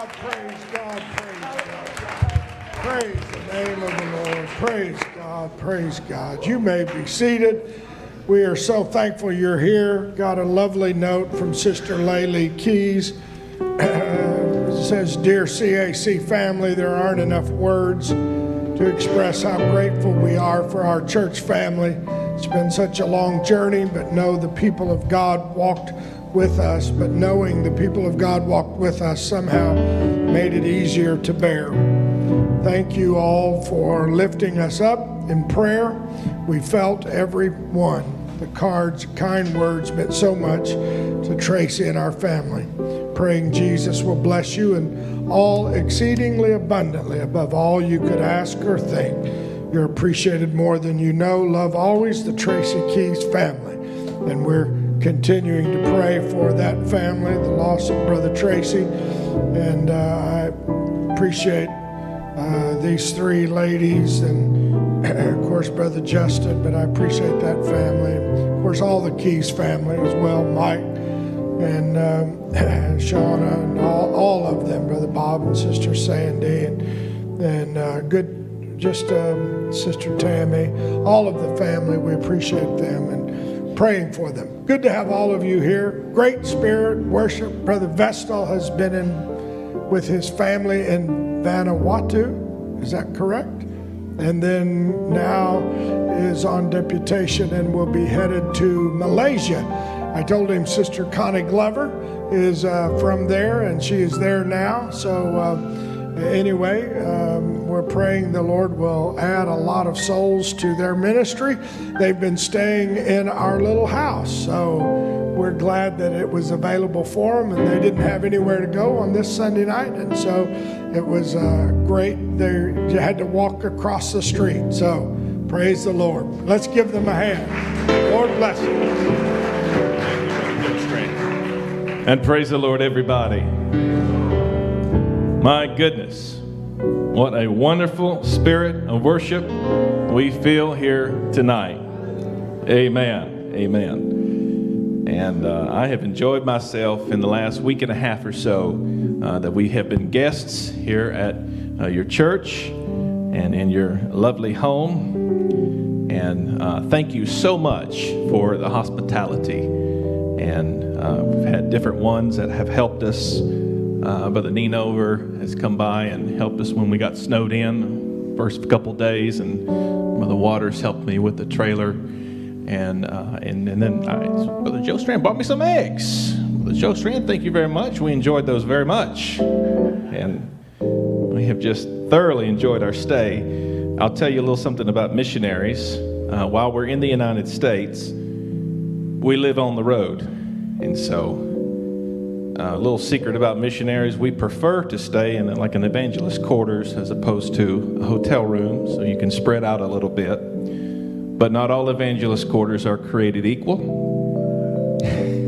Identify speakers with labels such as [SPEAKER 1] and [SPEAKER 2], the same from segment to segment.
[SPEAKER 1] God, praise God, praise God. Praise the name of the Lord. Praise God, praise God. You may be seated. We are so thankful you're here. Got a lovely note from Sister Laylee Keys. says, Dear CAC family, there aren't enough words to express how grateful we are for our church family. It's been such a long journey, but know the people of God walked with us, but knowing the people of God walked with us somehow made it easier to bear. Thank you all for lifting us up in prayer. We felt every one. The cards, kind words meant so much to Tracy and our family. Praying Jesus will bless you and all exceedingly abundantly above all you could ask or think. You're appreciated more than you know. Love always the Tracy Keys family. And we're continuing to pray for that family, the loss of Brother Tracy. And uh, I appreciate uh, these three ladies and, of course, Brother Justin, but I appreciate that family. Of course, all the Keys family as well, Mike and um, Shauna and all, all of them, Brother Bob and Sister Sandy, and, and uh, good, just um, Sister Tammy, all of the family, we appreciate them. And praying for them. Good to have all of you here. Great spirit worship. Brother Vestal has been in with his family in Vanuatu. Is that correct? And then now is on deputation and will be headed to Malaysia. I told him Sister Connie Glover is uh, from there and she is there now. So, uh, anyway, um, we're praying the Lord will add a lot of souls to their ministry. They've been staying in our little house, so we're glad that it was available for them and they didn't have anywhere to go on this Sunday night. And so it was uh, great. They had to walk across the street. So praise the Lord. Let's give them a hand. Lord bless you.
[SPEAKER 2] And praise the Lord, everybody. My goodness. What a wonderful spirit of worship we feel here tonight. Amen. Amen. And uh, I have enjoyed myself in the last week and a half or so uh, that we have been guests here at uh, your church and in your lovely home. And uh, thank you so much for the hospitality. And uh, we've had different ones that have helped us uh, Brother Ninover has come by and helped us when we got snowed in first couple days, and Mother Waters helped me with the trailer, and uh, and and then I, Brother Joe Strand bought me some eggs. Brother Joe Strand, thank you very much. We enjoyed those very much, and we have just thoroughly enjoyed our stay. I'll tell you a little something about missionaries. Uh, while we're in the United States, we live on the road, and so a little secret about missionaries. We prefer to stay in like an evangelist quarters as opposed to a hotel room so you can spread out a little bit. But not all evangelist quarters are created equal.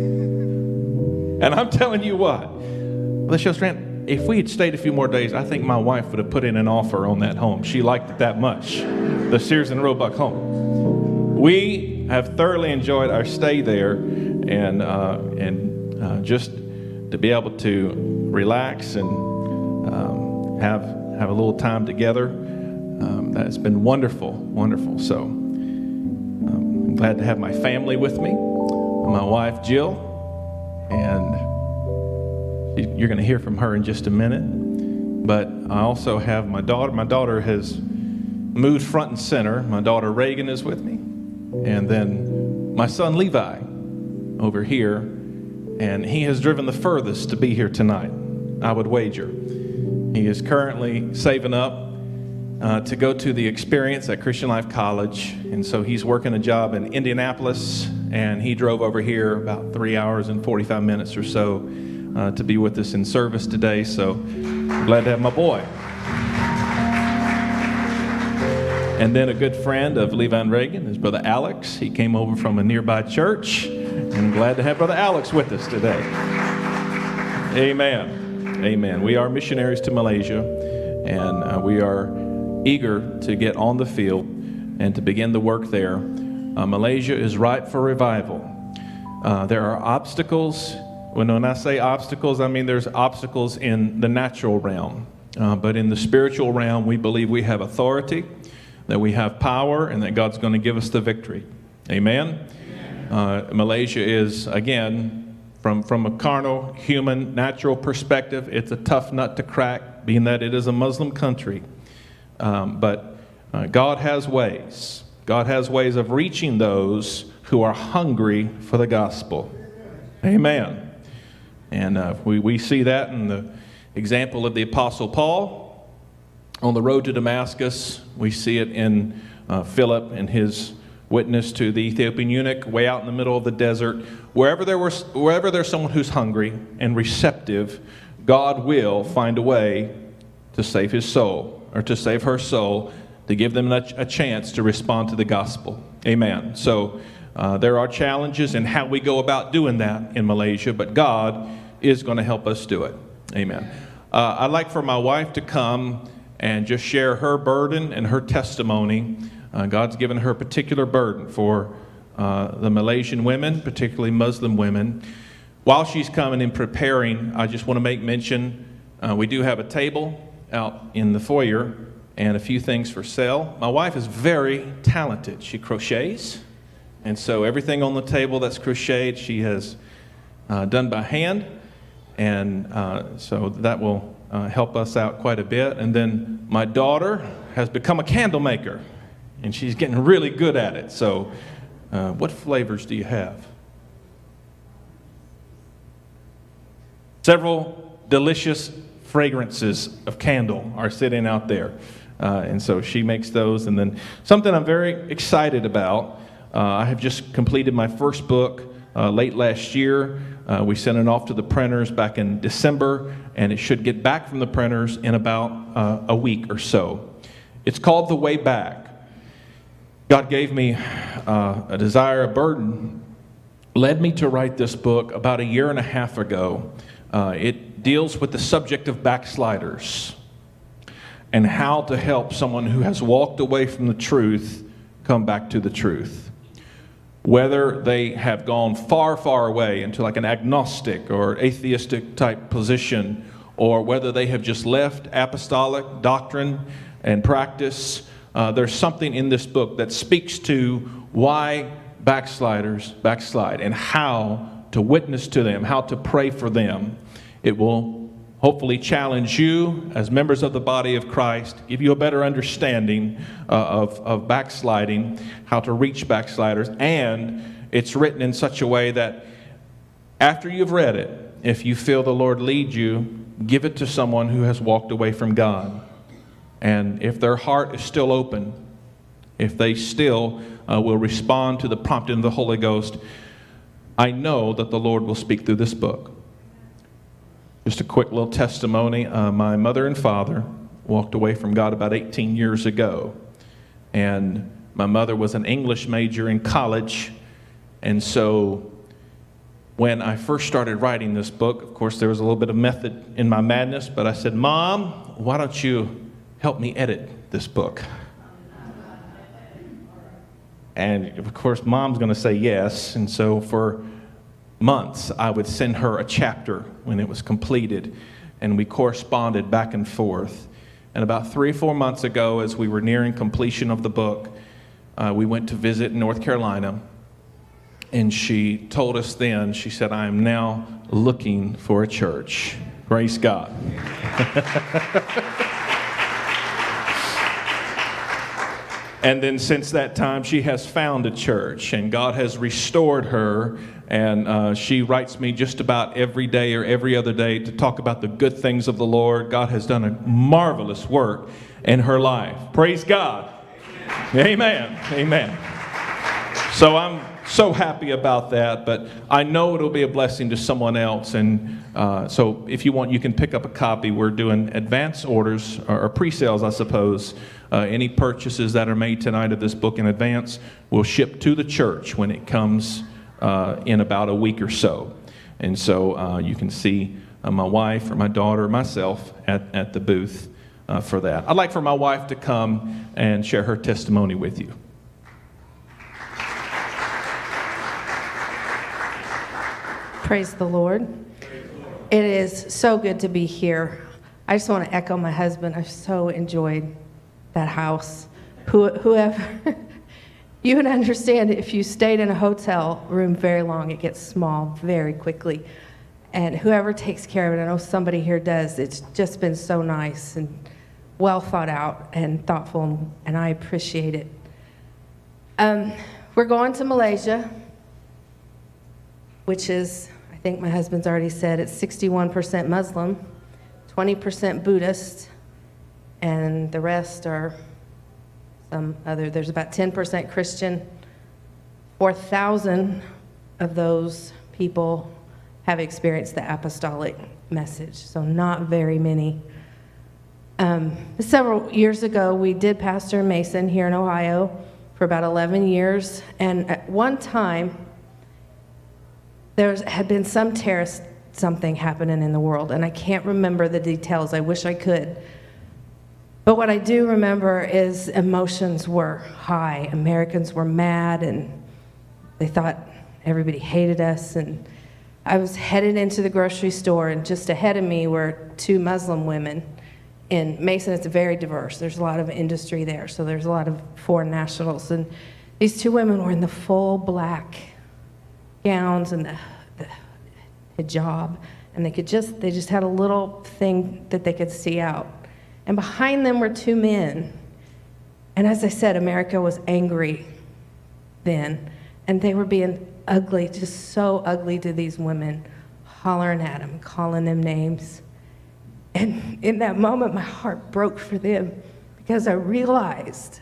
[SPEAKER 2] And i'm telling you what let's just rant. If we had stayed a few more days i think my wife would have put in an offer on that home. She liked it that much the Sears and Roebuck home. We have thoroughly enjoyed our stay there and uh, and uh, just to be able to relax and um, have have a little time together. Um, that's been wonderful, wonderful. So um, I'm glad to have my family with me, my wife Jill, and you're going to hear from her in just a minute. But I also have my daughter. My daughter has moved front and center. My daughter Reagan is with me, and then my son Levi over here and he has driven the furthest to be here tonight, I would wager. He is currently saving up uh, to go to the experience at Christian Life College, and so he's working a job in Indianapolis, and he drove over here about three hours and 45 minutes or so uh, to be with us in service today. So glad to have my boy. And then a good friend of Levi and Reagan, his brother Alex. He came over from a nearby church and I'm glad to have Brother Alex with us today. Amen. Amen. We are missionaries to Malaysia, and uh, we are eager to get on the field and to begin the work there. Uh, Malaysia is ripe for revival. Uh, there are obstacles When, when I say obstacles, I mean there's obstacles in the natural realm. Uh, but in the spiritual realm, we believe we have authority, that we have power, and that God's going to give us the victory. Amen? Uh, Malaysia is, again, from, from a carnal, human, natural perspective, it's a tough nut to crack, being that it is a Muslim country. Um, but uh, God has ways. God has ways of reaching those who are hungry for the gospel. Amen. And uh, we, we see that in the example of the Apostle Paul on the road to Damascus. We see it in uh, Philip and his witness to the Ethiopian eunuch way out in the middle of the desert. Wherever, there was, wherever there's someone who's hungry and receptive, God will find a way to save his soul or to save her soul, to give them a, chance to respond to the gospel. Amen. So uh, there are challenges in how we go about doing that in Malaysia, but God is going to help us do it. Amen. Uh, I'd like for my wife to come and just share her burden and her testimony. Uh, God's given her particular burden for uh, the Malaysian women, particularly Muslim women. While she's coming and preparing, I just want to make mention uh, we do have a table out in the foyer and a few things for sale. My wife is very talented. She crochets, and so everything on the table that's crocheted, she has uh, done by hand. And uh, so that will uh, help us out quite a bit. And then my daughter has become a candle maker, and she's getting really good at it. So, uh, what flavors do you have? Several delicious fragrances of candle are sitting out there. Uh, and so she makes those. And then something I'm very excited about uh, I have just completed my first book uh, late last year. Uh, we sent it off to the printers back in December, and it should get back from the printers in about uh, a week or so. It's called The Way Back. God gave me uh, a desire, a burden, led me to write this book about a year and a half ago. Uh, it deals with the subject of backsliders and how to help someone who has walked away from the truth come back to the truth whether they have gone far, far away into like an agnostic or atheistic type position, or whether they have just left apostolic doctrine and practice, uh, there's something in this book that speaks to why backsliders backslide and how to witness to them, how to pray for them. It will hopefully challenge you as members of the body of Christ, give you a better understanding uh, of, of backsliding, how to reach backsliders, and it's written in such a way that after you've read it, if you feel the Lord lead you, give it to someone who has walked away from God. And if their heart is still open, if they still uh, will respond to the prompting of the Holy Ghost, I know that the Lord will speak through this book. Just a quick little testimony. Uh, my mother and father walked away from God about 18 years ago. And my mother was an English major in college. And so when I first started writing this book, of course, there was a little bit of method in my madness, but I said, Mom, why don't you help me edit this book? And of course, mom's going to say yes. And so for months, I would send her a chapter when it was completed, and we corresponded back and forth. And about three or four months ago, as we were nearing completion of the book, uh, we went to visit North Carolina. And she told us then, she said, I am now looking for a church. Praise God. And then since that time, she has found a church, and God has restored her. And uh, she writes me just about every day or every other day to talk about the good things of the Lord. God has done a marvelous work in her life. Praise God. Amen. Amen. So I'm so happy about that, but I know it'll be a blessing to someone else. And uh, so if you want, you can pick up a copy. We're doing advance orders or, pre sales, I suppose. Uh, any purchases that are made tonight of this book in advance will ship to the church when it comes uh, in about a week or so. And so uh, you can see uh, my wife or my daughter or myself at, at the booth uh, for that. I'd like for my wife to come and share her testimony with you.
[SPEAKER 3] Praise the Lord. It is so good to be here. I just want to echo my husband. I've so enjoyed that house. Who, whoever, you would understand if you stayed in a hotel room very long, it gets small very quickly. And whoever takes care of it, I know somebody here does, it's just been so nice and well thought out and thoughtful, and I appreciate it. Um, we're going to Malaysia, which is, I think my husband's already said, it's 61% Muslim, 20% Buddhist, and the rest are some other. There's about 10% Christian. 4,000 of those people have experienced the apostolic message, so not very many. Um, several years ago, we did Pastor Mason here in Ohio for about 11 years, and at one time, there had been some terrorist something happening in the world, and I can't remember the details. I wish I could. But what I do remember is emotions were high. Americans were mad, and they thought everybody hated us. And I was headed into the grocery store, and just ahead of me were two Muslim women in Mason, it's very diverse. There's a lot of industry there, so there's a lot of foreign nationals. And these two women were in the full black gowns and the, the hijab, and they could just they just had a little thing that they could see out. And behind them were two men. And as I said, America was angry then, and they were being ugly, just so ugly to these women, hollering at them, calling them names. And in that moment, my heart broke for them because I realized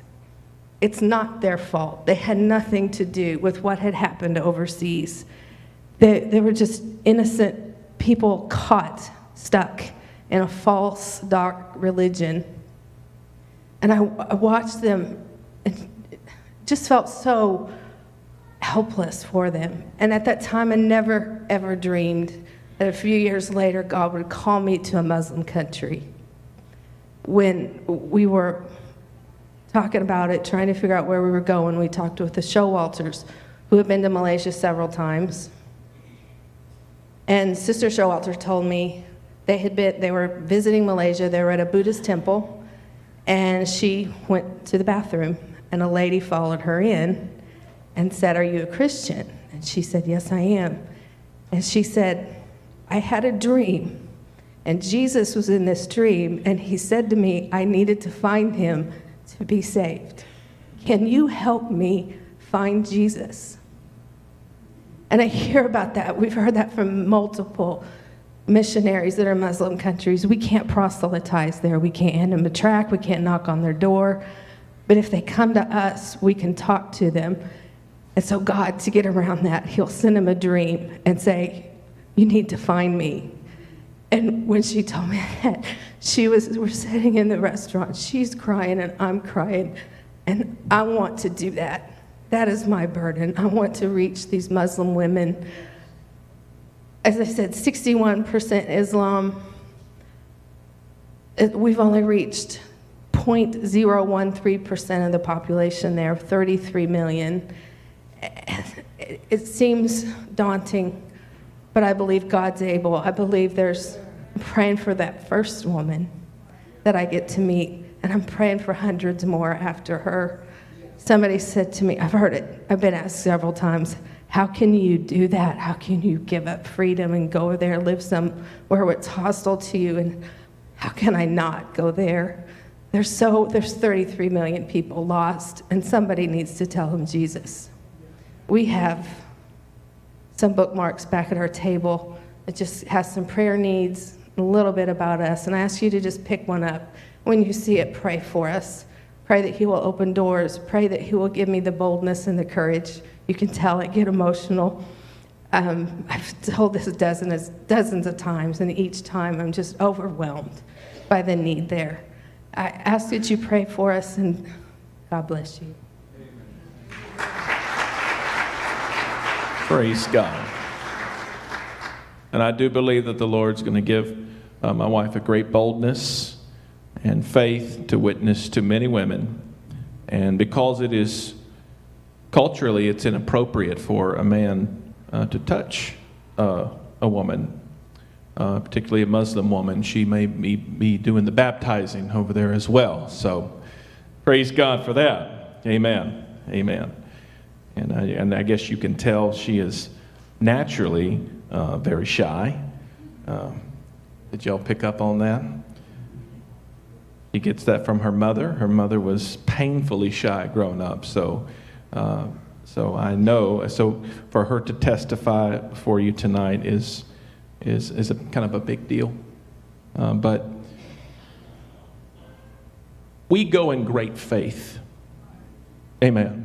[SPEAKER 3] it's not their fault. They had nothing to do with what had happened overseas. They, they were just innocent people caught, stuck in a false, dark religion. And I, I watched them and just felt so helpless for them. And at that time, I never, ever dreamed that a few years later, God would call me to a Muslim country. When we were talking about it, trying to figure out where we were going, we talked with the Showalters, who have been to Malaysia several times. And Sister Showalter told me they had been, they were visiting Malaysia, they were at a Buddhist temple, and she went to the bathroom, and a lady followed her in and said, Are you a Christian? And she said, Yes, I am. And she said, I had a dream, and Jesus was in this dream, and he said to me, I needed to find him to be saved. Can you help me find Jesus? And I hear about that. We've heard that from multiple missionaries that are Muslim countries. We can't proselytize there. We can't hand them a tract. We can't knock on their door. But if they come to us, we can talk to them. And so, God, to get around that, He'll send them a dream and say, you need to find me. And when she told me that, she was, we're sitting in the restaurant. She's crying and I'm crying. And I want to do that. That is my burden. I want to reach these Muslim women. As I said, 61% Islam. We've only reached 0.013% of the population there, 33 million. It seems daunting but I believe God's able. I believe there's I'm praying for that first woman that I get to meet, and I'm praying for hundreds more after her. Somebody said to me, I've heard it, I've been asked several times, how can you do that? How can you give up freedom and go there, live somewhere where it's hostile to you? And how can I not go there? There's so there's 33 million people lost, and somebody needs to tell them Jesus. We have some bookmarks back at our table. It just has some prayer needs, a little bit about us. And I ask you to just pick one up. When you see it, pray for us. Pray that He will open doors. Pray that He will give me the boldness and the courage. You can tell it, get emotional. Um, I've told this dozens, dozens of times, and each time I'm just overwhelmed by the need there. I ask that you pray for us, and God bless you.
[SPEAKER 2] Praise God. And I do believe that the Lord's going to give uh, my wife a great boldness and faith to witness to many women. And because it is culturally, it's inappropriate for a man uh, to touch uh, a woman, uh, particularly a Muslim woman. She may be, be doing the baptizing over there as well. So praise God for that. Amen. Amen. And I, and I guess you can tell she is naturally uh, very shy. Uh, did y'all pick up on that? She gets that from her mother. Her mother was painfully shy growing up, so uh, so I know. So for her to testify for you tonight is is is a kind of a big deal. Uh, but we go in great faith. Amen.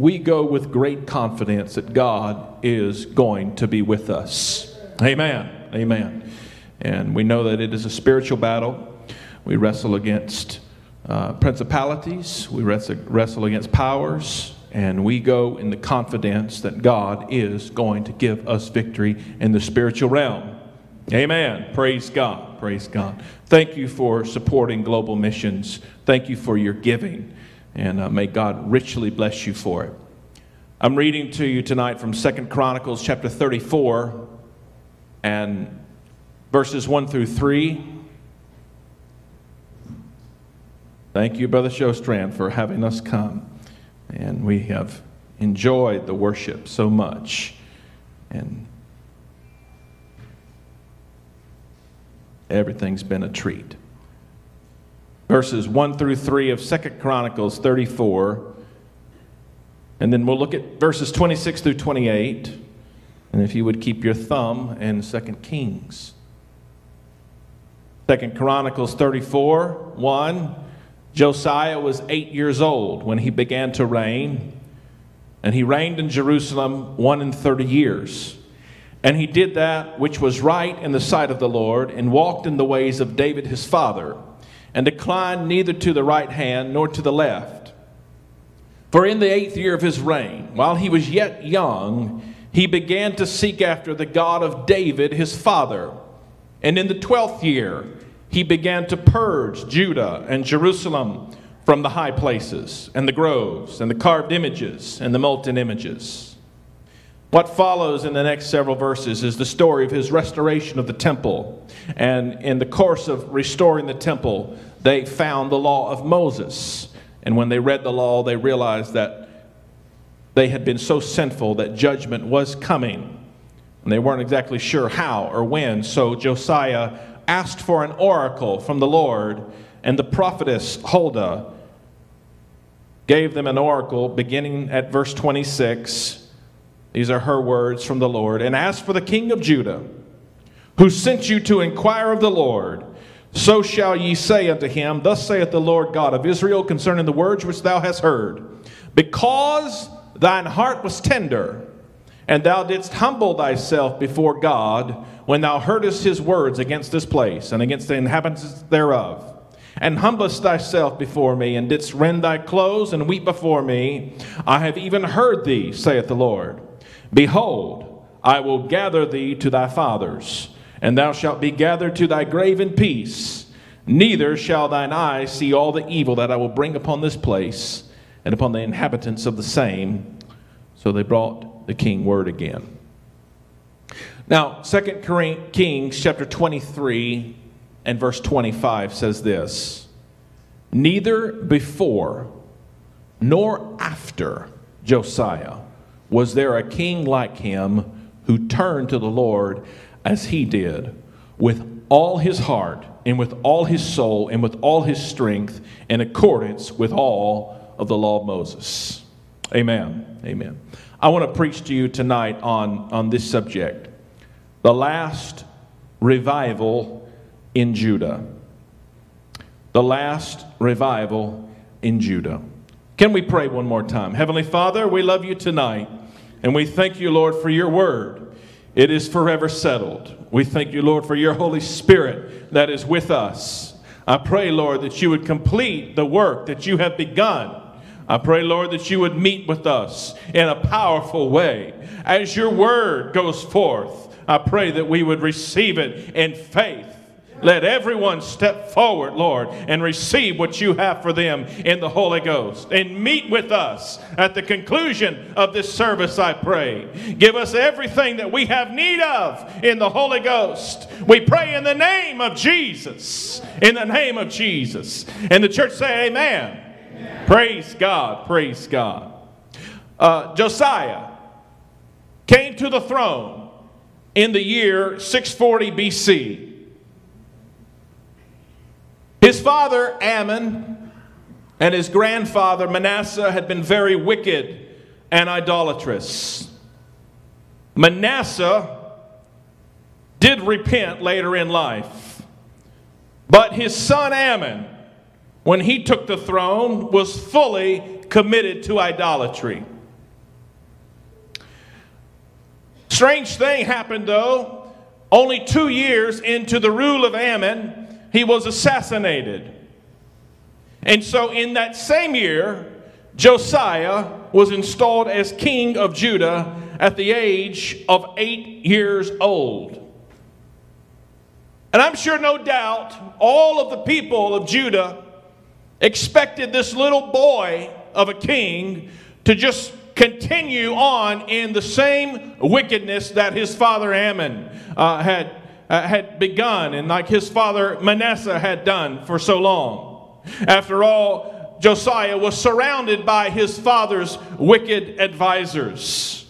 [SPEAKER 2] We go with great confidence that God is going to be with us. Amen. Amen. And we know that it is a spiritual battle. We wrestle against uh, principalities, we wrestle, wrestle against powers, and we go in the confidence that God is going to give us victory in the spiritual realm. Amen. Praise God. Praise God. Thank you for supporting global missions. Thank you for your giving, and uh, may God richly bless you for it. I'm reading to you tonight from Second Chronicles chapter 34 and verses 1 through 3. Thank you, Brother Showstrand, for having us come. And we have enjoyed the worship so much. And everything's been a treat. Verses 1 through 3 of Second Chronicles 34. And then we'll look at verses 26 through 28. And if you would keep your thumb in Second Kings. Second Chronicles 34, 1. Josiah was eight years old when he began to reign, and he reigned in Jerusalem one and thirty years. And he did that which was right in the sight of the Lord, and walked in the ways of David his father, and declined neither to the right hand nor to the left. For in the eighth year of his reign, while he was yet young, he began to seek after the God of David his father. And in the twelfth year, he began to purge Judah and Jerusalem from the high places and the groves and the carved images and the molten images. What follows in the next several verses is the story of his restoration of the temple. And in the course of restoring the temple, they found the law of Moses. And when they read the law, they realized that they had been so sinful that judgment was coming. And they weren't exactly sure how or when. So Josiah asked for an oracle from the Lord, and the prophetess Huldah gave them an oracle beginning at verse 26. These are her words from the Lord. And asked for the king of Judah, who sent you to inquire of the Lord. So shall ye say unto him, Thus saith the Lord God of Israel concerning the words which thou hast heard. Because thine heart was tender, and thou didst humble thyself before God, when thou heardest his words against this place and against the inhabitants thereof, and humblest thyself before me, and didst rend thy clothes and weep before me, I have even heard thee, saith the Lord. Behold, I will gather thee to thy fathers, and thou shalt be gathered to thy grave in peace. Neither shall thine eyes see all the evil that I will bring upon this place and upon the inhabitants of the same. So they brought the king word again. Now, 2 Kings chapter 23 and verse 25 says this Neither before nor after Josiah was there a king like him who turned to the Lord as he did with all his heart and with all his soul and with all his strength in accordance with all of the law of Moses. Amen. Amen. I want to preach to you tonight on, on this subject the last revival in Judah. The last revival in Judah. Can we pray one more time? Heavenly Father, we love you tonight, and we thank you, Lord, for your word. It is forever settled. We thank you, Lord, for your Holy Spirit that is with us. I pray, Lord, that you would complete the work that you have begun. I pray, Lord, that you would meet with us in a powerful way as your word goes forth. I pray that we would receive it in faith Let everyone step forward, Lord, and receive what you have for them in the Holy Ghost. And meet with us at the conclusion of this service, I pray. Give us everything that we have need of in the Holy Ghost. We pray in the name of Jesus. In the name of Jesus. And the church say, Amen. amen. Praise God. Praise God. Uh, Josiah came to the throne in the year 640 BC. His father, Amon, and his grandfather, Manasseh, had been very wicked and idolatrous. Manasseh did repent later in life, but his son Amon, when he took the throne, was fully committed to idolatry. Strange thing happened though. Only two years into the rule of Amon, he was assassinated. And so, in that same year, Josiah was installed as king of Judah at the age of eight years old. And I'm sure, no doubt, all of the people of Judah expected this little boy of a king to just continue on in the same wickedness that his father Amon uh, had uh, had begun and like his father Manasseh had done for so long. After all, Josiah was surrounded by his father's wicked advisors.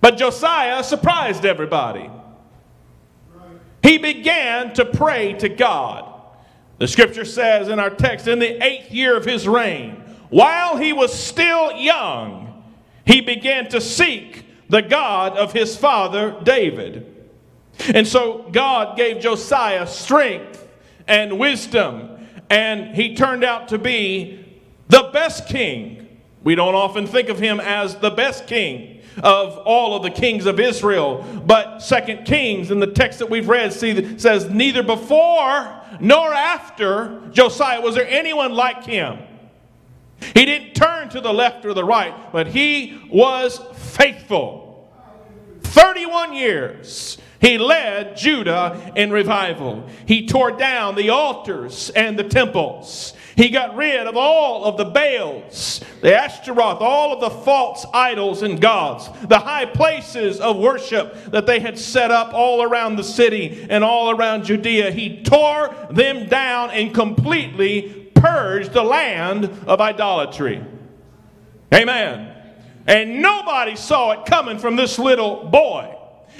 [SPEAKER 2] But Josiah surprised everybody. He began to pray to God. The scripture says in our text, in the eighth year of his reign, while he was still young, he began to seek the God of his father David. And so God gave Josiah strength and wisdom, and he turned out to be the best king. We don't often think of him as the best king of all of the kings of Israel, but Second Kings in the text that we've read see says neither before nor after Josiah was there anyone like him. He didn't turn to the left or the right, but he was faithful. 31 years he led Judah in revival. He tore down the altars and the temples. He got rid of all of the Baals, the Ashtaroth, all of the false idols and gods, the high places of worship that they had set up all around the city and all around Judea. He tore them down and completely purged the land of idolatry. Amen. And nobody saw it coming from this little boy.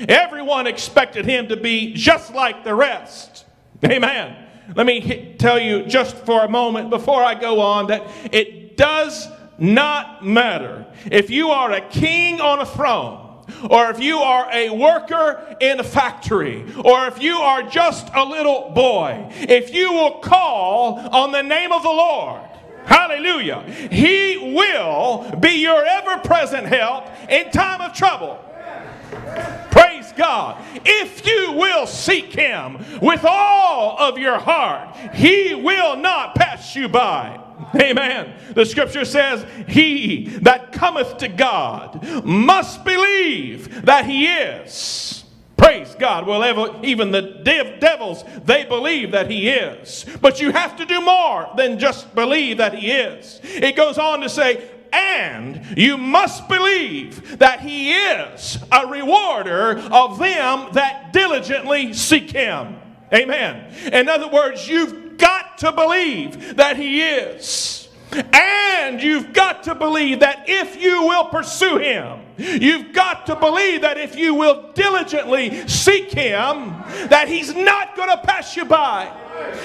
[SPEAKER 2] Everyone expected him to be just like the rest. Amen. Let me tell you just for a moment before I go on that it does not matter if you are a king on a throne or if you are a worker in a factory, or if you are just a little boy, if you will call on the name of the Lord, hallelujah, He will be your ever present help in time of trouble. God. If you will seek Him with all of your heart, He will not pass you by. Amen. The scripture says, He that cometh to God must believe that He is. Praise God. Well, even the devils, they believe that He is. But you have to do more than just believe that He is. It goes on to say, and you must believe that he is a rewarder of them that diligently seek him. Amen. In other words, you've got to believe that he is. And you've got to believe that if you will pursue him, you've got to believe that if you will diligently seek him, that he's not going to pass you by.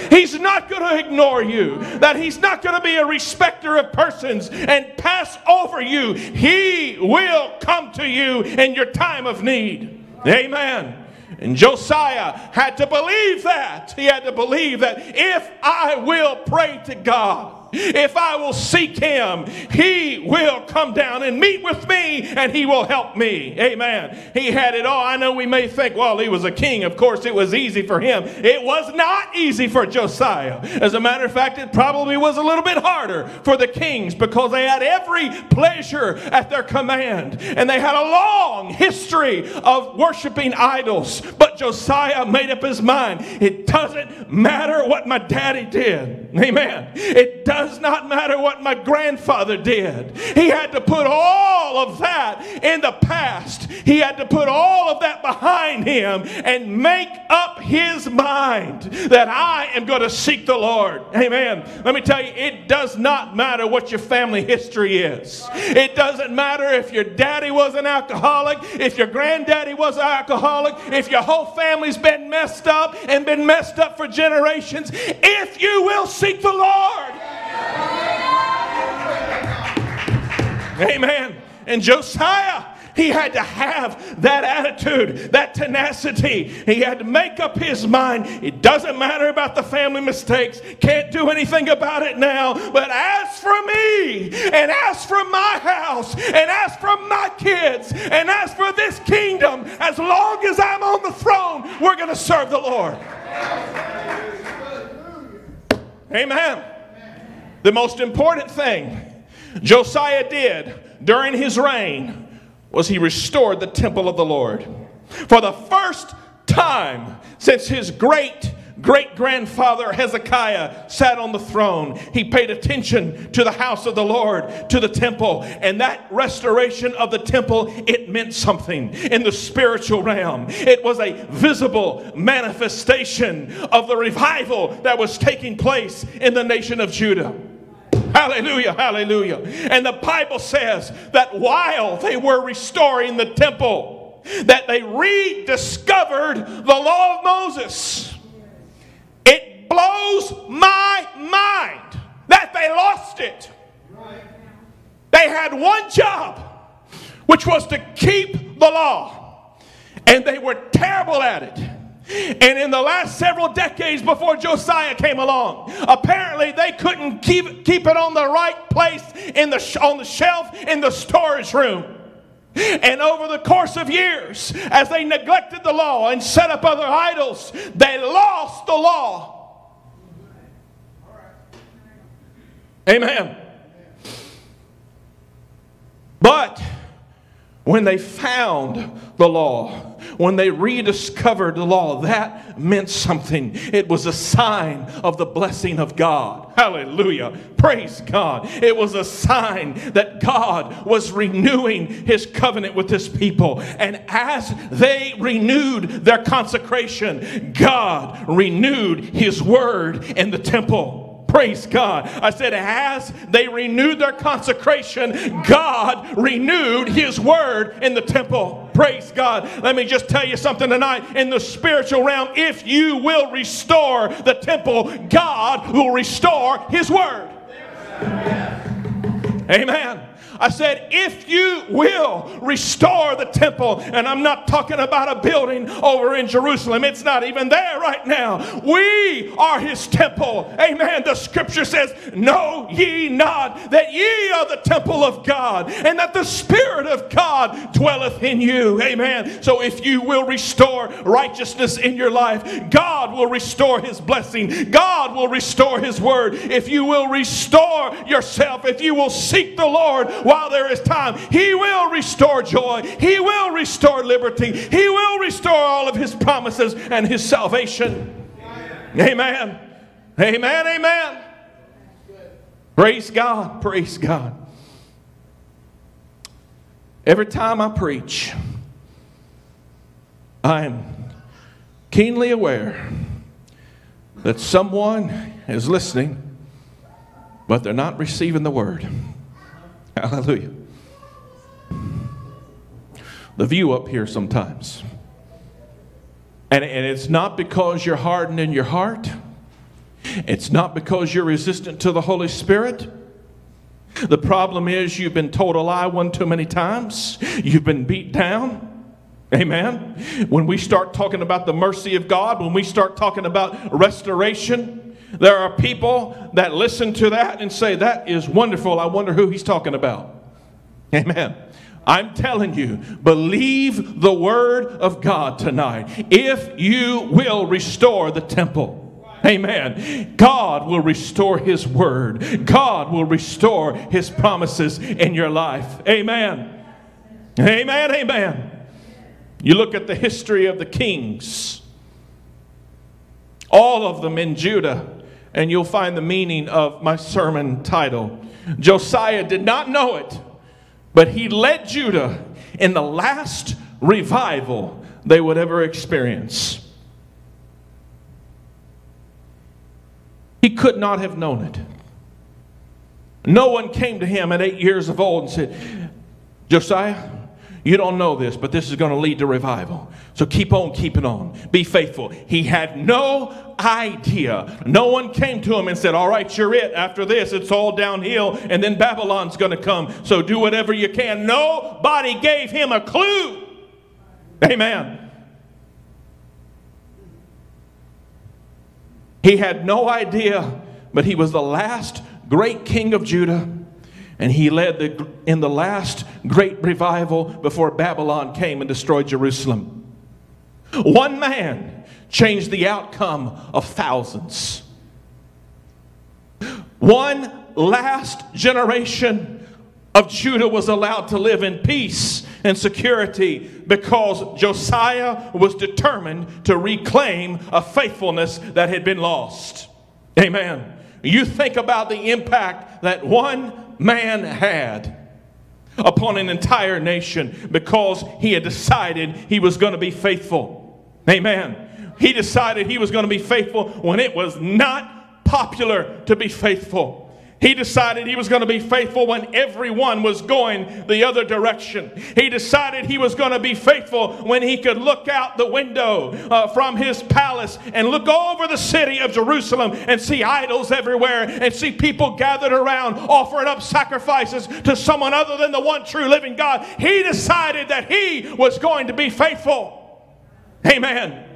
[SPEAKER 2] He's not going to ignore you, that He's not going to be a respecter of persons and pass over you. He will come to you in your time of need. Amen. And Josiah had to believe that. He had to believe that if I will pray to God, If I will seek him, he will come down and meet with me and he will help me. Amen. He had it all. I know we may think, well, he was a king. Of course, it was easy for him. It was not easy for Josiah. As a matter of fact, it probably was a little bit harder for the kings because they had every pleasure at their command and they had a long history of worshiping idols. But Josiah made up his mind it doesn't matter what my daddy did. Amen. It does not matter what my grandfather did. He had to put all of that in the past. He had to put all of that behind him and make up his mind that I am going to seek the Lord. Amen. Let me tell you, it does not matter what your family history is. It doesn't matter if your daddy was an alcoholic, if your granddaddy was an alcoholic, if your whole family's been messed up and been messed up for generations. If you will seek the Lord. Amen. And Josiah, he had to have that attitude, that tenacity. He had to make up his mind. It doesn't matter about the family mistakes, can't do anything about it now. But as for me, and as for my house, and as for my kids, and as for this kingdom, as long as I'm on the throne, we're going to serve the Lord. Amen. The most important thing Josiah did during his reign was he restored the temple of the Lord. For the first time since his great great grandfather Hezekiah sat on the throne, he paid attention to the house of the Lord, to the temple, and that restoration of the temple, it meant something in the spiritual realm. It was a visible manifestation of the revival that was taking place in the nation of Judah. Hallelujah, hallelujah. And the Bible says that while they were restoring the temple, that they rediscovered the law of Moses. It blows my mind that they lost it. They had one job, which was to keep the law, and they were terrible at it. And in the last several decades before Josiah came along, apparently they couldn't keep, keep it on the right place in the, on the shelf in the storage room. And over the course of years, as they neglected the law and set up other idols, they lost the law. Amen. But when they found the law, when they rediscovered the law, that meant something. It was a sign of the blessing of God. Hallelujah. Praise God. It was a sign that God was renewing his covenant with his people. And as they renewed their consecration, God renewed his word in the temple. Praise God. I said, as they renewed their consecration, God renewed His word in the temple. Praise God. Let me just tell you something tonight. In the spiritual realm, if you will restore the temple, God will restore His word. Amen. I said, if you will restore the temple, and I'm not talking about a building over in Jerusalem, it's not even there right now. We are his temple. Amen. The scripture says, Know ye not that ye are the temple of God, and that the Spirit of God dwelleth in you. Amen. So if you will restore righteousness in your life, God will restore his blessing, God will restore his word. If you will restore yourself, if you will seek the Lord, while there is time. He will restore joy. He will restore liberty. He will restore all of His promises and His salvation. Amen. Amen. Amen. Praise God. Praise God. Every time I preach, I am keenly aware that someone is listening, but they're not receiving the word. Hallelujah. The view up here sometimes. And, and it's not because you're hardened in your heart. It's not because you're resistant to the Holy Spirit. The problem is you've been told a lie one too many times. You've been beat down. Amen. When we start talking about the mercy of God, when we start talking about restoration, There are people that listen to that and say, That is wonderful. I wonder who he's talking about. Amen. I'm telling you, believe the word of God tonight. If you will restore the temple, Amen. God will restore His word. God will restore His promises in your life. Amen. Amen. Amen. You look at the history of the kings, all of them in Judah, and you'll find the meaning of my sermon title. Josiah did not know it, but he led Judah in the last revival they would ever experience. He could not have known it. No one came to him at eight years of old and said, Josiah, you don't know this, but this is going to lead to revival. So keep on keeping on. Be faithful. He had no idea. No one came to him and said, All right, you're it. After this, it's all downhill, and then Babylon's going to come. So do whatever you can. Nobody gave him a clue. Amen. He had no idea, but he was the last great king of Judah. And he led the, in the last great revival before Babylon came and destroyed Jerusalem. One man changed the outcome of thousands. One last generation of Judah was allowed to live in peace and security because Josiah was determined to reclaim a faithfulness that had been lost. Amen. You think about the impact that one man had upon an entire nation because he had decided he was going to be faithful. Amen. He decided he was going to be faithful when it was not popular to be faithful. He decided he was going to be faithful when everyone was going the other direction. He decided he was going to be faithful when he could look out the window uh, from his palace and look over the city of Jerusalem and see idols everywhere and see people gathered around offering up sacrifices to someone other than the one true living God. He decided that he was going to be faithful. Amen.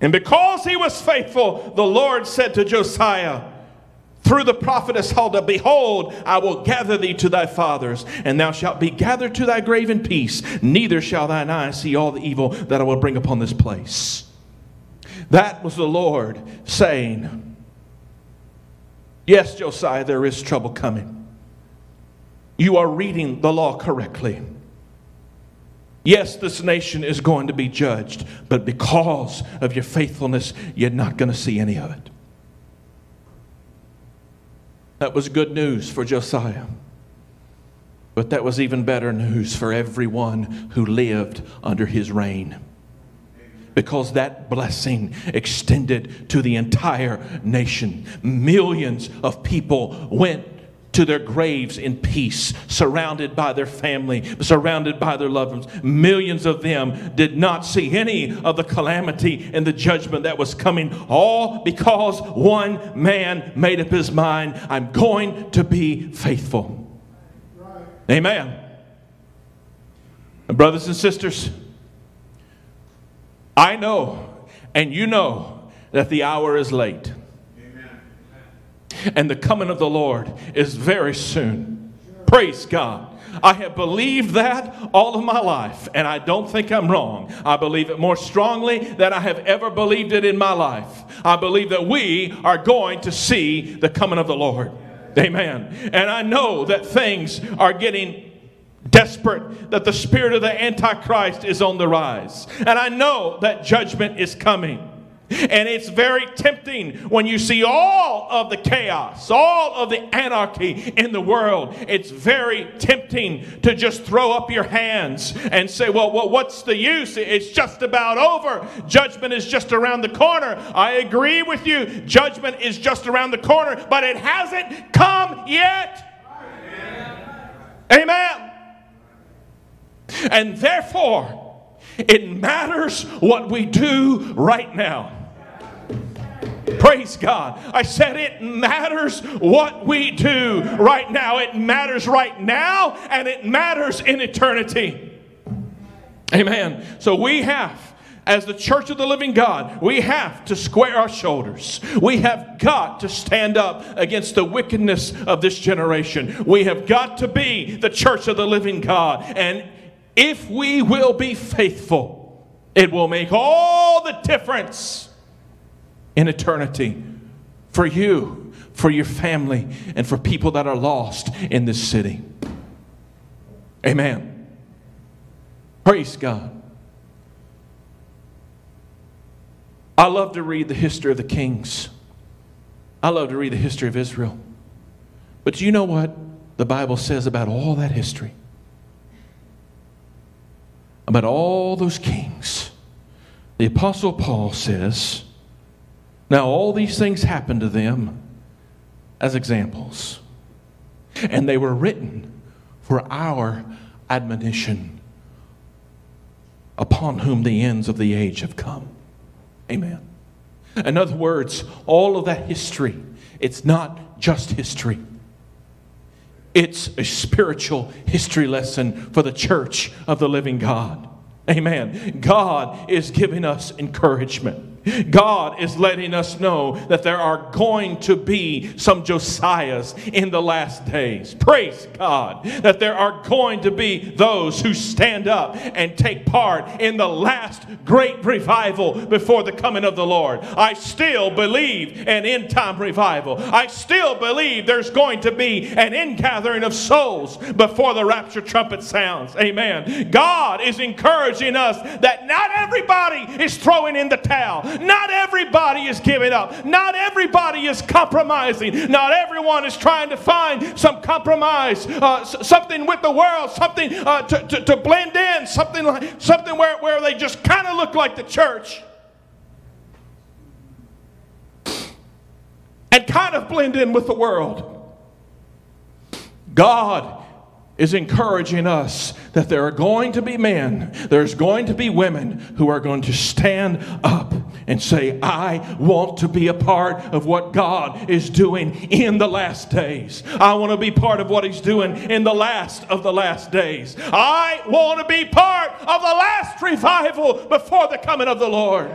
[SPEAKER 2] And because he was faithful, the Lord said to Josiah, through the prophetess Huldah, Behold, I will gather thee to thy fathers, and thou shalt be gathered to thy grave in peace. Neither shall thine eyes see all the evil that I will bring upon this place. That was the Lord saying, Yes, Josiah, there is trouble coming. You are reading the law correctly. Yes, this nation is going to be judged, but because of your faithfulness, you're not going to see any of it. That was good news for Josiah. But that was even better news for everyone who lived under his reign. Because that blessing extended to the entire nation. Millions of people went to their graves in peace, surrounded by their family, surrounded by their loved ones. Millions of them did not see any of the calamity and the judgment that was coming, all because one man made up his mind I'm going to be faithful. Amen. brothers and sisters, I know and you know that the hour is late and the coming of the Lord is very soon. Praise God. I have believed that all of my life, and I don't think I'm wrong. I believe it more strongly than I have ever believed it in my life. I believe that we are going to see the coming of the Lord. Amen. And I know that things are getting desperate, that the spirit of the Antichrist is on the rise. And I know that judgment is coming. And it's very tempting when you see all of the chaos, all of the anarchy in the world. It's very tempting to just throw up your hands and say, well, well, what's the use? It's just about over. Judgment is just around the corner. I agree with you. Judgment is just around the corner, but it hasn't come yet. Amen. Amen. And therefore, it matters what we do right now. Praise God. I said it matters what we do right now. It matters right now and it matters in eternity. Amen. So we have as the church of the living God, we have to square our shoulders. We have got to stand up against the wickedness of this generation. We have got to be the church of the living God. And if we will be faithful, it will make all the difference in eternity for you, for your family, and for people that are lost in this city. Amen. Praise God. I love to read the history of the kings. I love to read the history of Israel. But you know what the Bible says about all that history? About all those kings. The Apostle Paul says, Now all these things happened to them as examples, and they were written for our admonition, upon whom the ends of the age have come. Amen. In other words, all of that history, it's not just history. It's a spiritual history lesson for the church of the living God. Amen. God is giving us encouragement. God is letting us know that there are going to be some Josiahs in the last days. Praise God. That there are going to be those who stand up and take part in the last great revival before the coming of the Lord. I still believe an end time revival. I still believe there's going to be an ingathering of souls before the rapture trumpet sounds. Amen. God is encouraging us that not everybody is throwing in the towel. Not everybody is giving up. Not everybody is compromising. Not everyone is trying to find some compromise, uh, something with the world, something uh, to, to, to, blend in, something, like, something where, where they just kind of look like the church. And kind of blend in with the world. God is encouraging us that there are going to be men, there's going to be women who are going to stand up and say, I want to be a part of what God is doing in the last days. I want to be part of what He's doing in the last of the last days. I want to be part of the last revival before the coming of the Lord.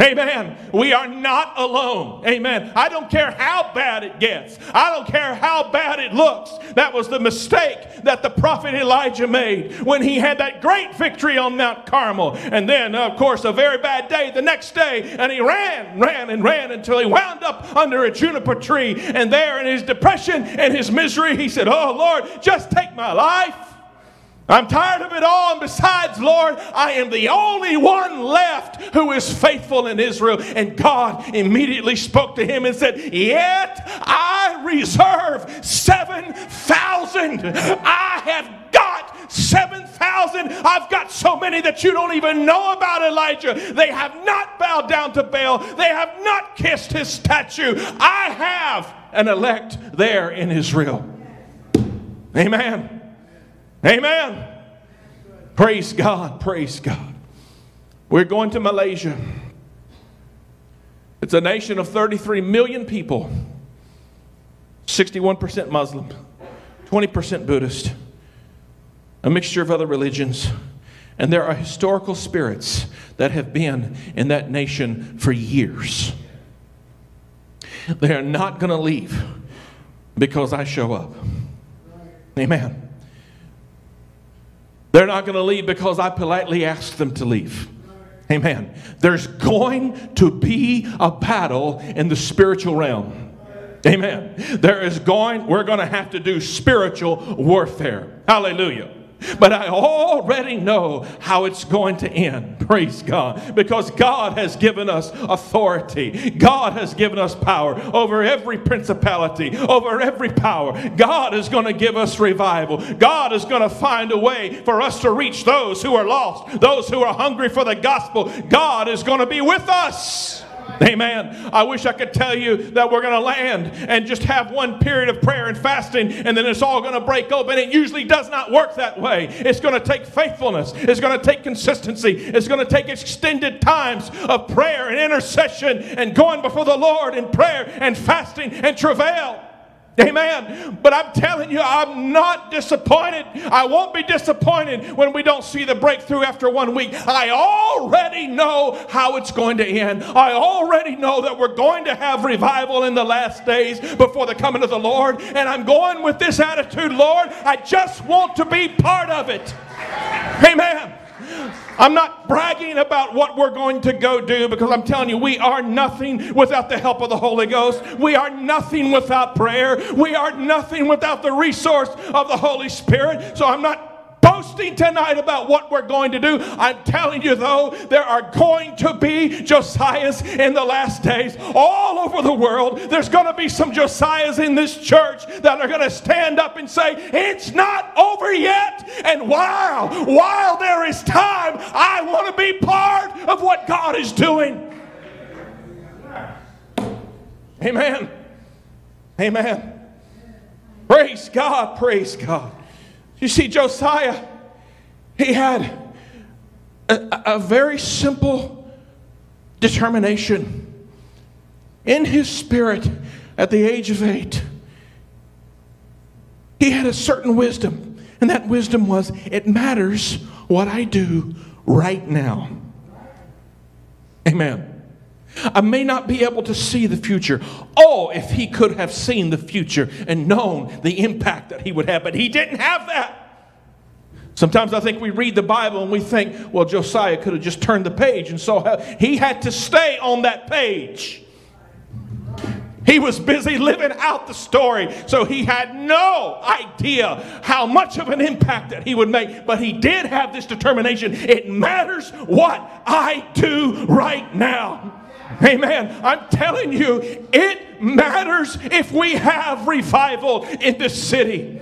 [SPEAKER 2] Amen. We are not alone. Amen. I don't care how bad it gets. I don't care how bad it looks. That was the mistake that the prophet Elijah made when he had that great victory on Mount Carmel. And then, of course, a very bad day the next day. And he ran, ran, and ran until he wound up under a juniper tree. And there, in his depression and his misery, he said, Oh, Lord, just take my life. I'm tired of it all, and besides, Lord, I am the only one left who is faithful in Israel. And God immediately spoke to him and said, Yet I reserve 7,000. I have got 7,000. I've got so many that you don't even know about Elijah. They have not bowed down to Baal, they have not kissed his statue. I have an elect there in Israel. Amen. Amen. Praise God. Praise God. We're going to Malaysia. It's a nation of 33 million people, 61% Muslim, 20% Buddhist, a mixture of other religions. And there are historical spirits that have been in that nation for years. They are not going to leave because I show up. Amen. They're not going to leave because I politely asked them to leave. Amen. There's going to be a battle in the spiritual realm. Amen. There is going, we're going to have to do spiritual warfare. Hallelujah. But I already know how it's going to end. Praise God. Because God has given us authority. God has given us power over every principality, over every power. God is going to give us revival. God is going to find a way for us to reach those who are lost, those who are hungry for the gospel. God is going to be with us. Amen. I wish I could tell you that we're going to land and just have one period of prayer and fasting and then it's all going to break open. It usually does not work that way. It's going to take faithfulness, it's going to take consistency, it's going to take extended times of prayer and intercession and going before the Lord in prayer and fasting and travail. Amen. But I'm telling you, I'm not disappointed. I won't be disappointed when we don't see the breakthrough after one week. I already know how it's going to end. I already know that we're going to have revival in the last days before the coming of the Lord. And I'm going with this attitude, Lord, I just want to be part of it. Amen. I'm not bragging about what we're going to go do because I'm telling you, we are nothing without the help of the Holy Ghost. We are nothing without prayer. We are nothing without the resource of the Holy Spirit. So I'm not boasting tonight about what we're going to do. I'm telling you, though, there are going to be Josiahs in the last days all over the world. There's going to be some Josiahs in this church that are going to stand up and say, It's not over yet. And while, while there is time, I want to be part of what God is doing. Amen. Amen. Praise God. Praise God. You see, Josiah, he had a, a, very simple determination. In his spirit, at the age of eight, he had a certain wisdom. And that wisdom was it matters what I do right now. Amen. I may not be able to see the future. Oh, if he could have seen the future and known the impact that he would have, but he didn't have that. Sometimes I think we read the Bible and we think, well, Josiah could have just turned the page and saw he had to stay on that page. He was busy living out the story, so he had no idea how much of an impact that he would make. But he did have this determination it matters what I do right now. Amen. I'm telling you, it matters if we have revival in this city.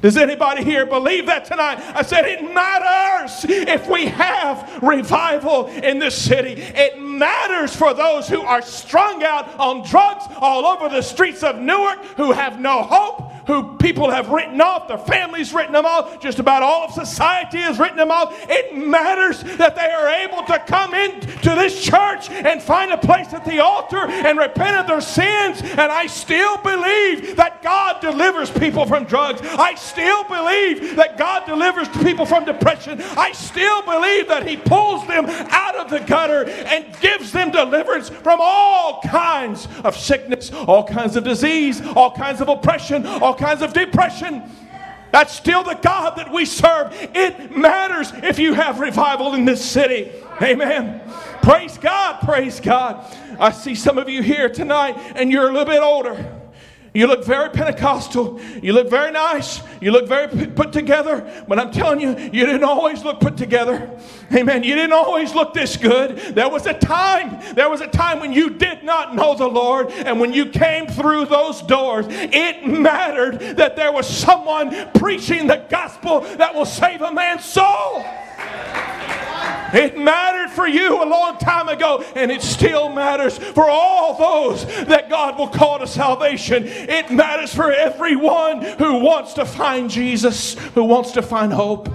[SPEAKER 2] Does anybody here believe that tonight? I said it matters if we have revival in this city. It matters for those who are strung out on drugs all over the streets of Newark who have no hope who people have written off, their families written them off, just about all of society has written them off. It matters that they are able to come into this church and find a place at the altar and repent of their sins. And I still believe that God delivers people from drugs. I still believe that God delivers people from depression. I still believe that He pulls them out of the gutter and gives them deliverance from all kinds of sickness, all kinds of disease, all kinds of oppression, all kinds of depression. That's still the God that we serve. It matters if you have revival in this city. Amen. Praise God. Praise God. I see some of you here tonight and you're a little bit older. You look very Pentecostal. You look very nice. You look very put together. But I'm telling you, you didn't always look put together. Amen. You didn't always look this good. There was a time, there was a time when you did not know the Lord. And when you came through those doors, it mattered that there was someone preaching the gospel that will save a man's soul. It mattered for you a long time ago, and it still matters for all those that God will call to salvation. It matters for everyone who wants to find Jesus, who wants to find hope.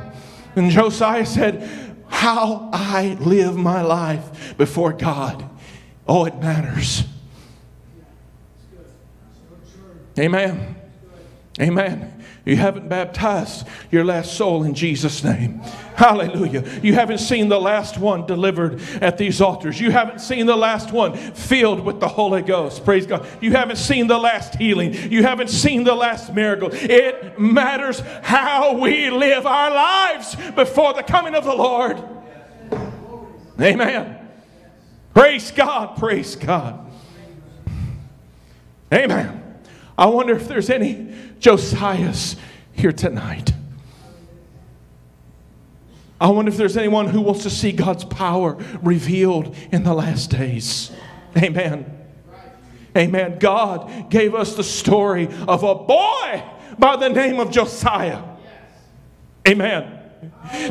[SPEAKER 2] And Josiah said, How I live my life before God. Oh, it matters. Amen. Amen. You haven't baptized your last soul in Jesus' name. Hallelujah. You haven't seen the last one delivered at these altars. You haven't seen the last one filled with the Holy Ghost. Praise God. You haven't seen the last healing. You haven't seen the last miracle. It matters how we live our lives before the coming of the Lord. Amen. Praise God. Praise God. Amen. I wonder if there's any Josiahs here tonight. I wonder if there's anyone who wants to see God's power revealed in the last days. Amen. Amen. God gave us the story of a boy by the name of Josiah. Amen.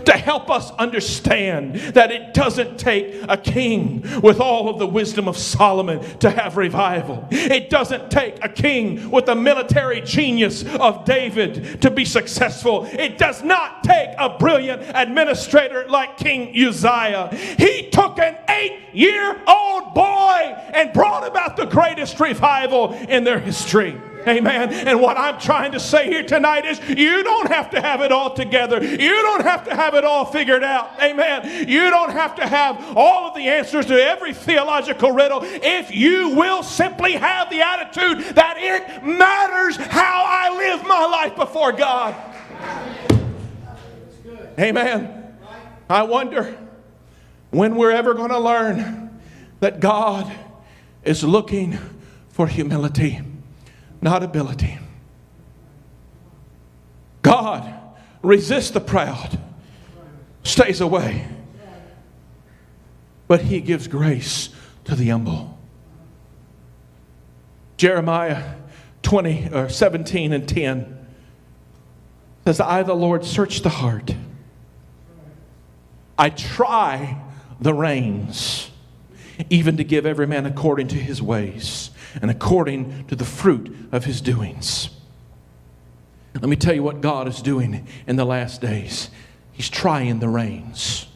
[SPEAKER 2] To help us understand that it doesn't take a king with all of the wisdom of Solomon to have revival. It doesn't take a king with the military genius of David to be successful. It does not take a brilliant administrator like King Uzziah. He took an eight year old boy and brought about the greatest revival in their history. Amen. And what I'm trying to say here tonight is you don't have to have it all together. You don't have to have it all figured out. Amen. You don't have to have all of the answers to every theological riddle if you will simply have the attitude that it matters how I live my life before God. Amen. I wonder when we're ever going to learn that God is looking for humility not ability. God resists the proud, stays away, but He gives grace to the humble. Jeremiah 20 or 17 and 10 says, I, the Lord, search the heart. I try the reins, even to give every man according to his ways and according to the fruit of his doings. Let me tell you what God is doing in the last days. He's trying the reins,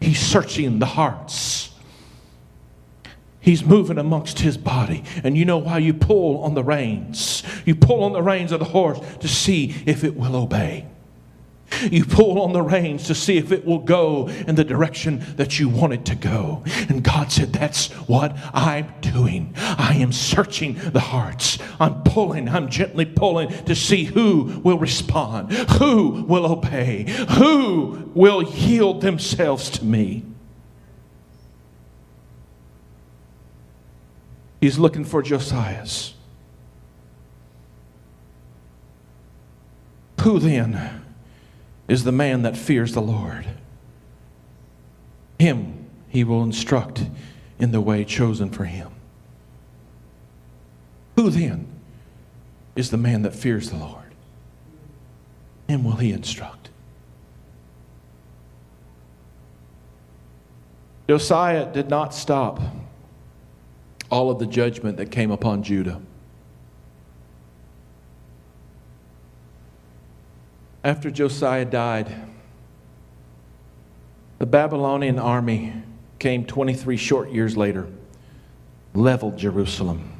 [SPEAKER 2] He's searching the hearts. He's moving amongst his body. And you know why you pull on the reins? You pull on the reins of the horse to see if it will obey. You pull on the reins to see if it will go in the direction that you want it to go. And God said, That's what I'm doing. I am searching the hearts. I'm pulling, I'm gently pulling to see who will respond, who will obey, who will yield themselves to me. He's looking for Josiah's. Who then? Is the man that fears the Lord. Him he will instruct in the way chosen for him. Who then is the man that fears the Lord? Him will he instruct. Josiah did not stop all of the judgment that came upon Judah. After Josiah died, the Babylonian army came 23 short years later, leveled Jerusalem,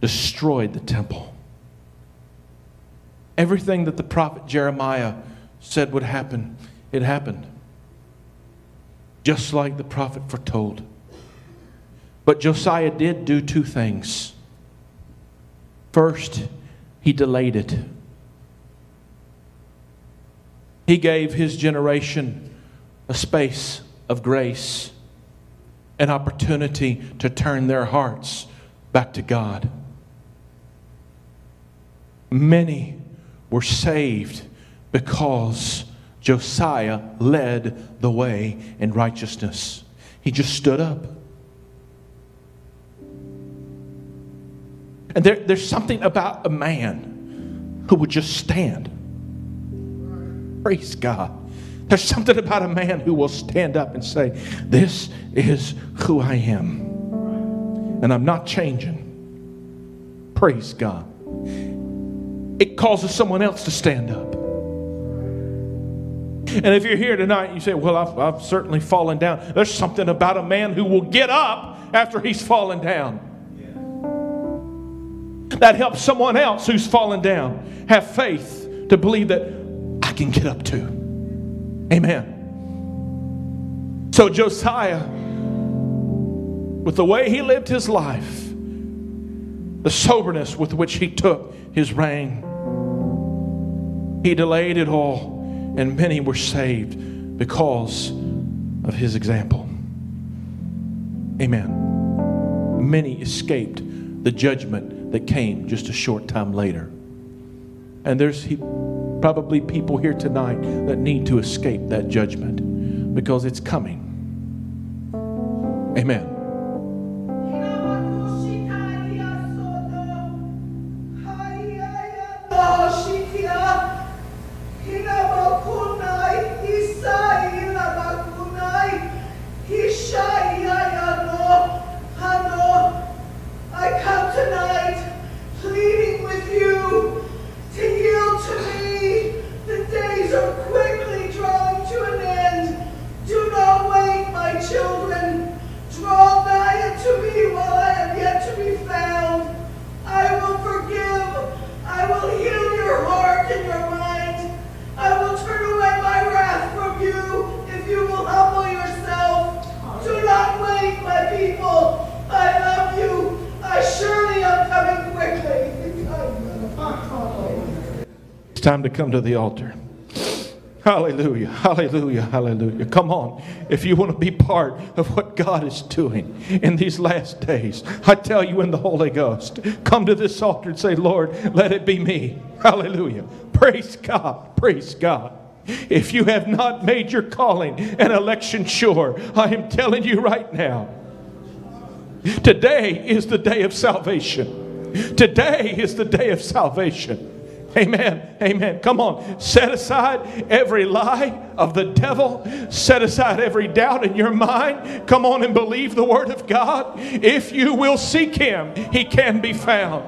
[SPEAKER 2] destroyed the temple. Everything that the prophet Jeremiah said would happen, it happened. Just like the prophet foretold. But Josiah did do two things. First, he delayed it. He gave his generation a space of grace, an opportunity to turn their hearts back to God. Many were saved because Josiah led the way in righteousness. He just stood up. And there, there's something about a man who would just stand Praise God. There's something about a man who will stand up and say, This is who I am. And I'm not changing. Praise God. It causes someone else to stand up. And if you're here tonight, you say, Well, I've, I've certainly fallen down. There's something about a man who will get up after he's fallen down. That helps someone else who's fallen down have faith to believe that can get up to. Amen. So Josiah, with the way he lived his life, the soberness with which he took his reign, he delayed it all, and many were saved because of his example. Amen. Many escaped the judgment that came just a short time later. And there's probably people here tonight that need to escape that judgment because it's coming. Amen. To come to the altar. Hallelujah, hallelujah, hallelujah. Come on. If you want to be part of what God is doing in these last days, I tell you in the Holy Ghost, come to this altar and say, Lord, let it be me. Hallelujah. Praise God, praise God. If you have not made your calling and election sure, I am telling you right now, today is the day of salvation. Today is the day of salvation. Amen. Amen. Come on. Set aside every lie of the devil. Set aside every doubt in your mind. Come on and believe the word of God. If you will seek him, he can be found.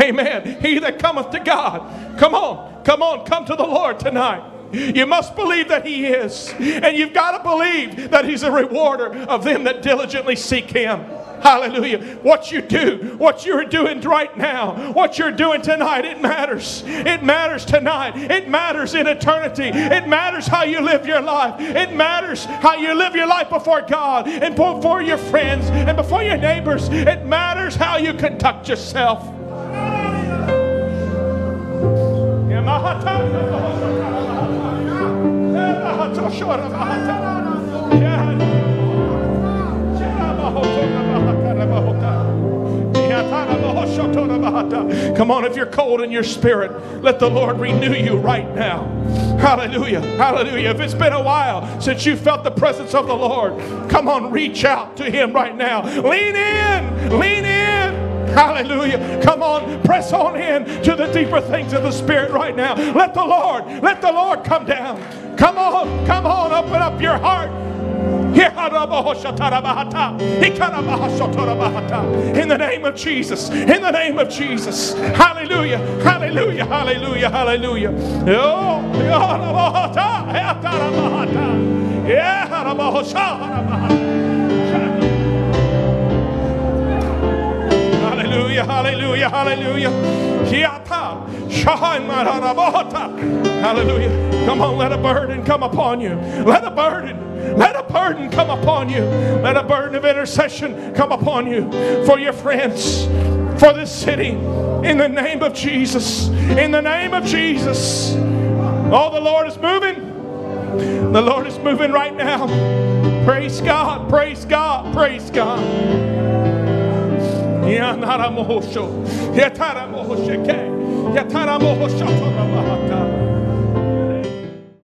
[SPEAKER 2] Amen. He that cometh to God. Come on. Come on. Come to the Lord tonight. You must believe that He is. And you've got to believe that He's a rewarder of them that diligently seek Him. Hallelujah. What you do, what you're doing right now, what you're doing tonight, it matters. It matters tonight. It matters in eternity. It matters how you live your life. It matters how you live your life before God and before your friends and before your neighbors. It matters how you conduct yourself. Come on, if you're cold in your spirit, let the Lord renew you right now. Hallelujah. Hallelujah. If it's been a while since you felt the presence of the Lord, come on, reach out to Him right now. Lean in. Lean in. Hallelujah. Come on, press on in to the deeper things of the Spirit right now. Let the Lord, let the Lord come down. Come on, come on, open up your heart. In the name of Jesus. In the name of Jesus. Hallelujah. Hallelujah. Hallelujah. Hallelujah. Oh, Hallelujah. Hallelujah. Hallelujah. Hallelujah. Come on, let a burden come upon you. Let a burden, let a burden come upon you. Let a burden of intercession come upon you for your friends, for this city. In the name of Jesus. In the name of Jesus. Oh, the Lord is moving. The Lord is moving right now. Praise God. Praise God. Praise God. Mohosho. Mohosho.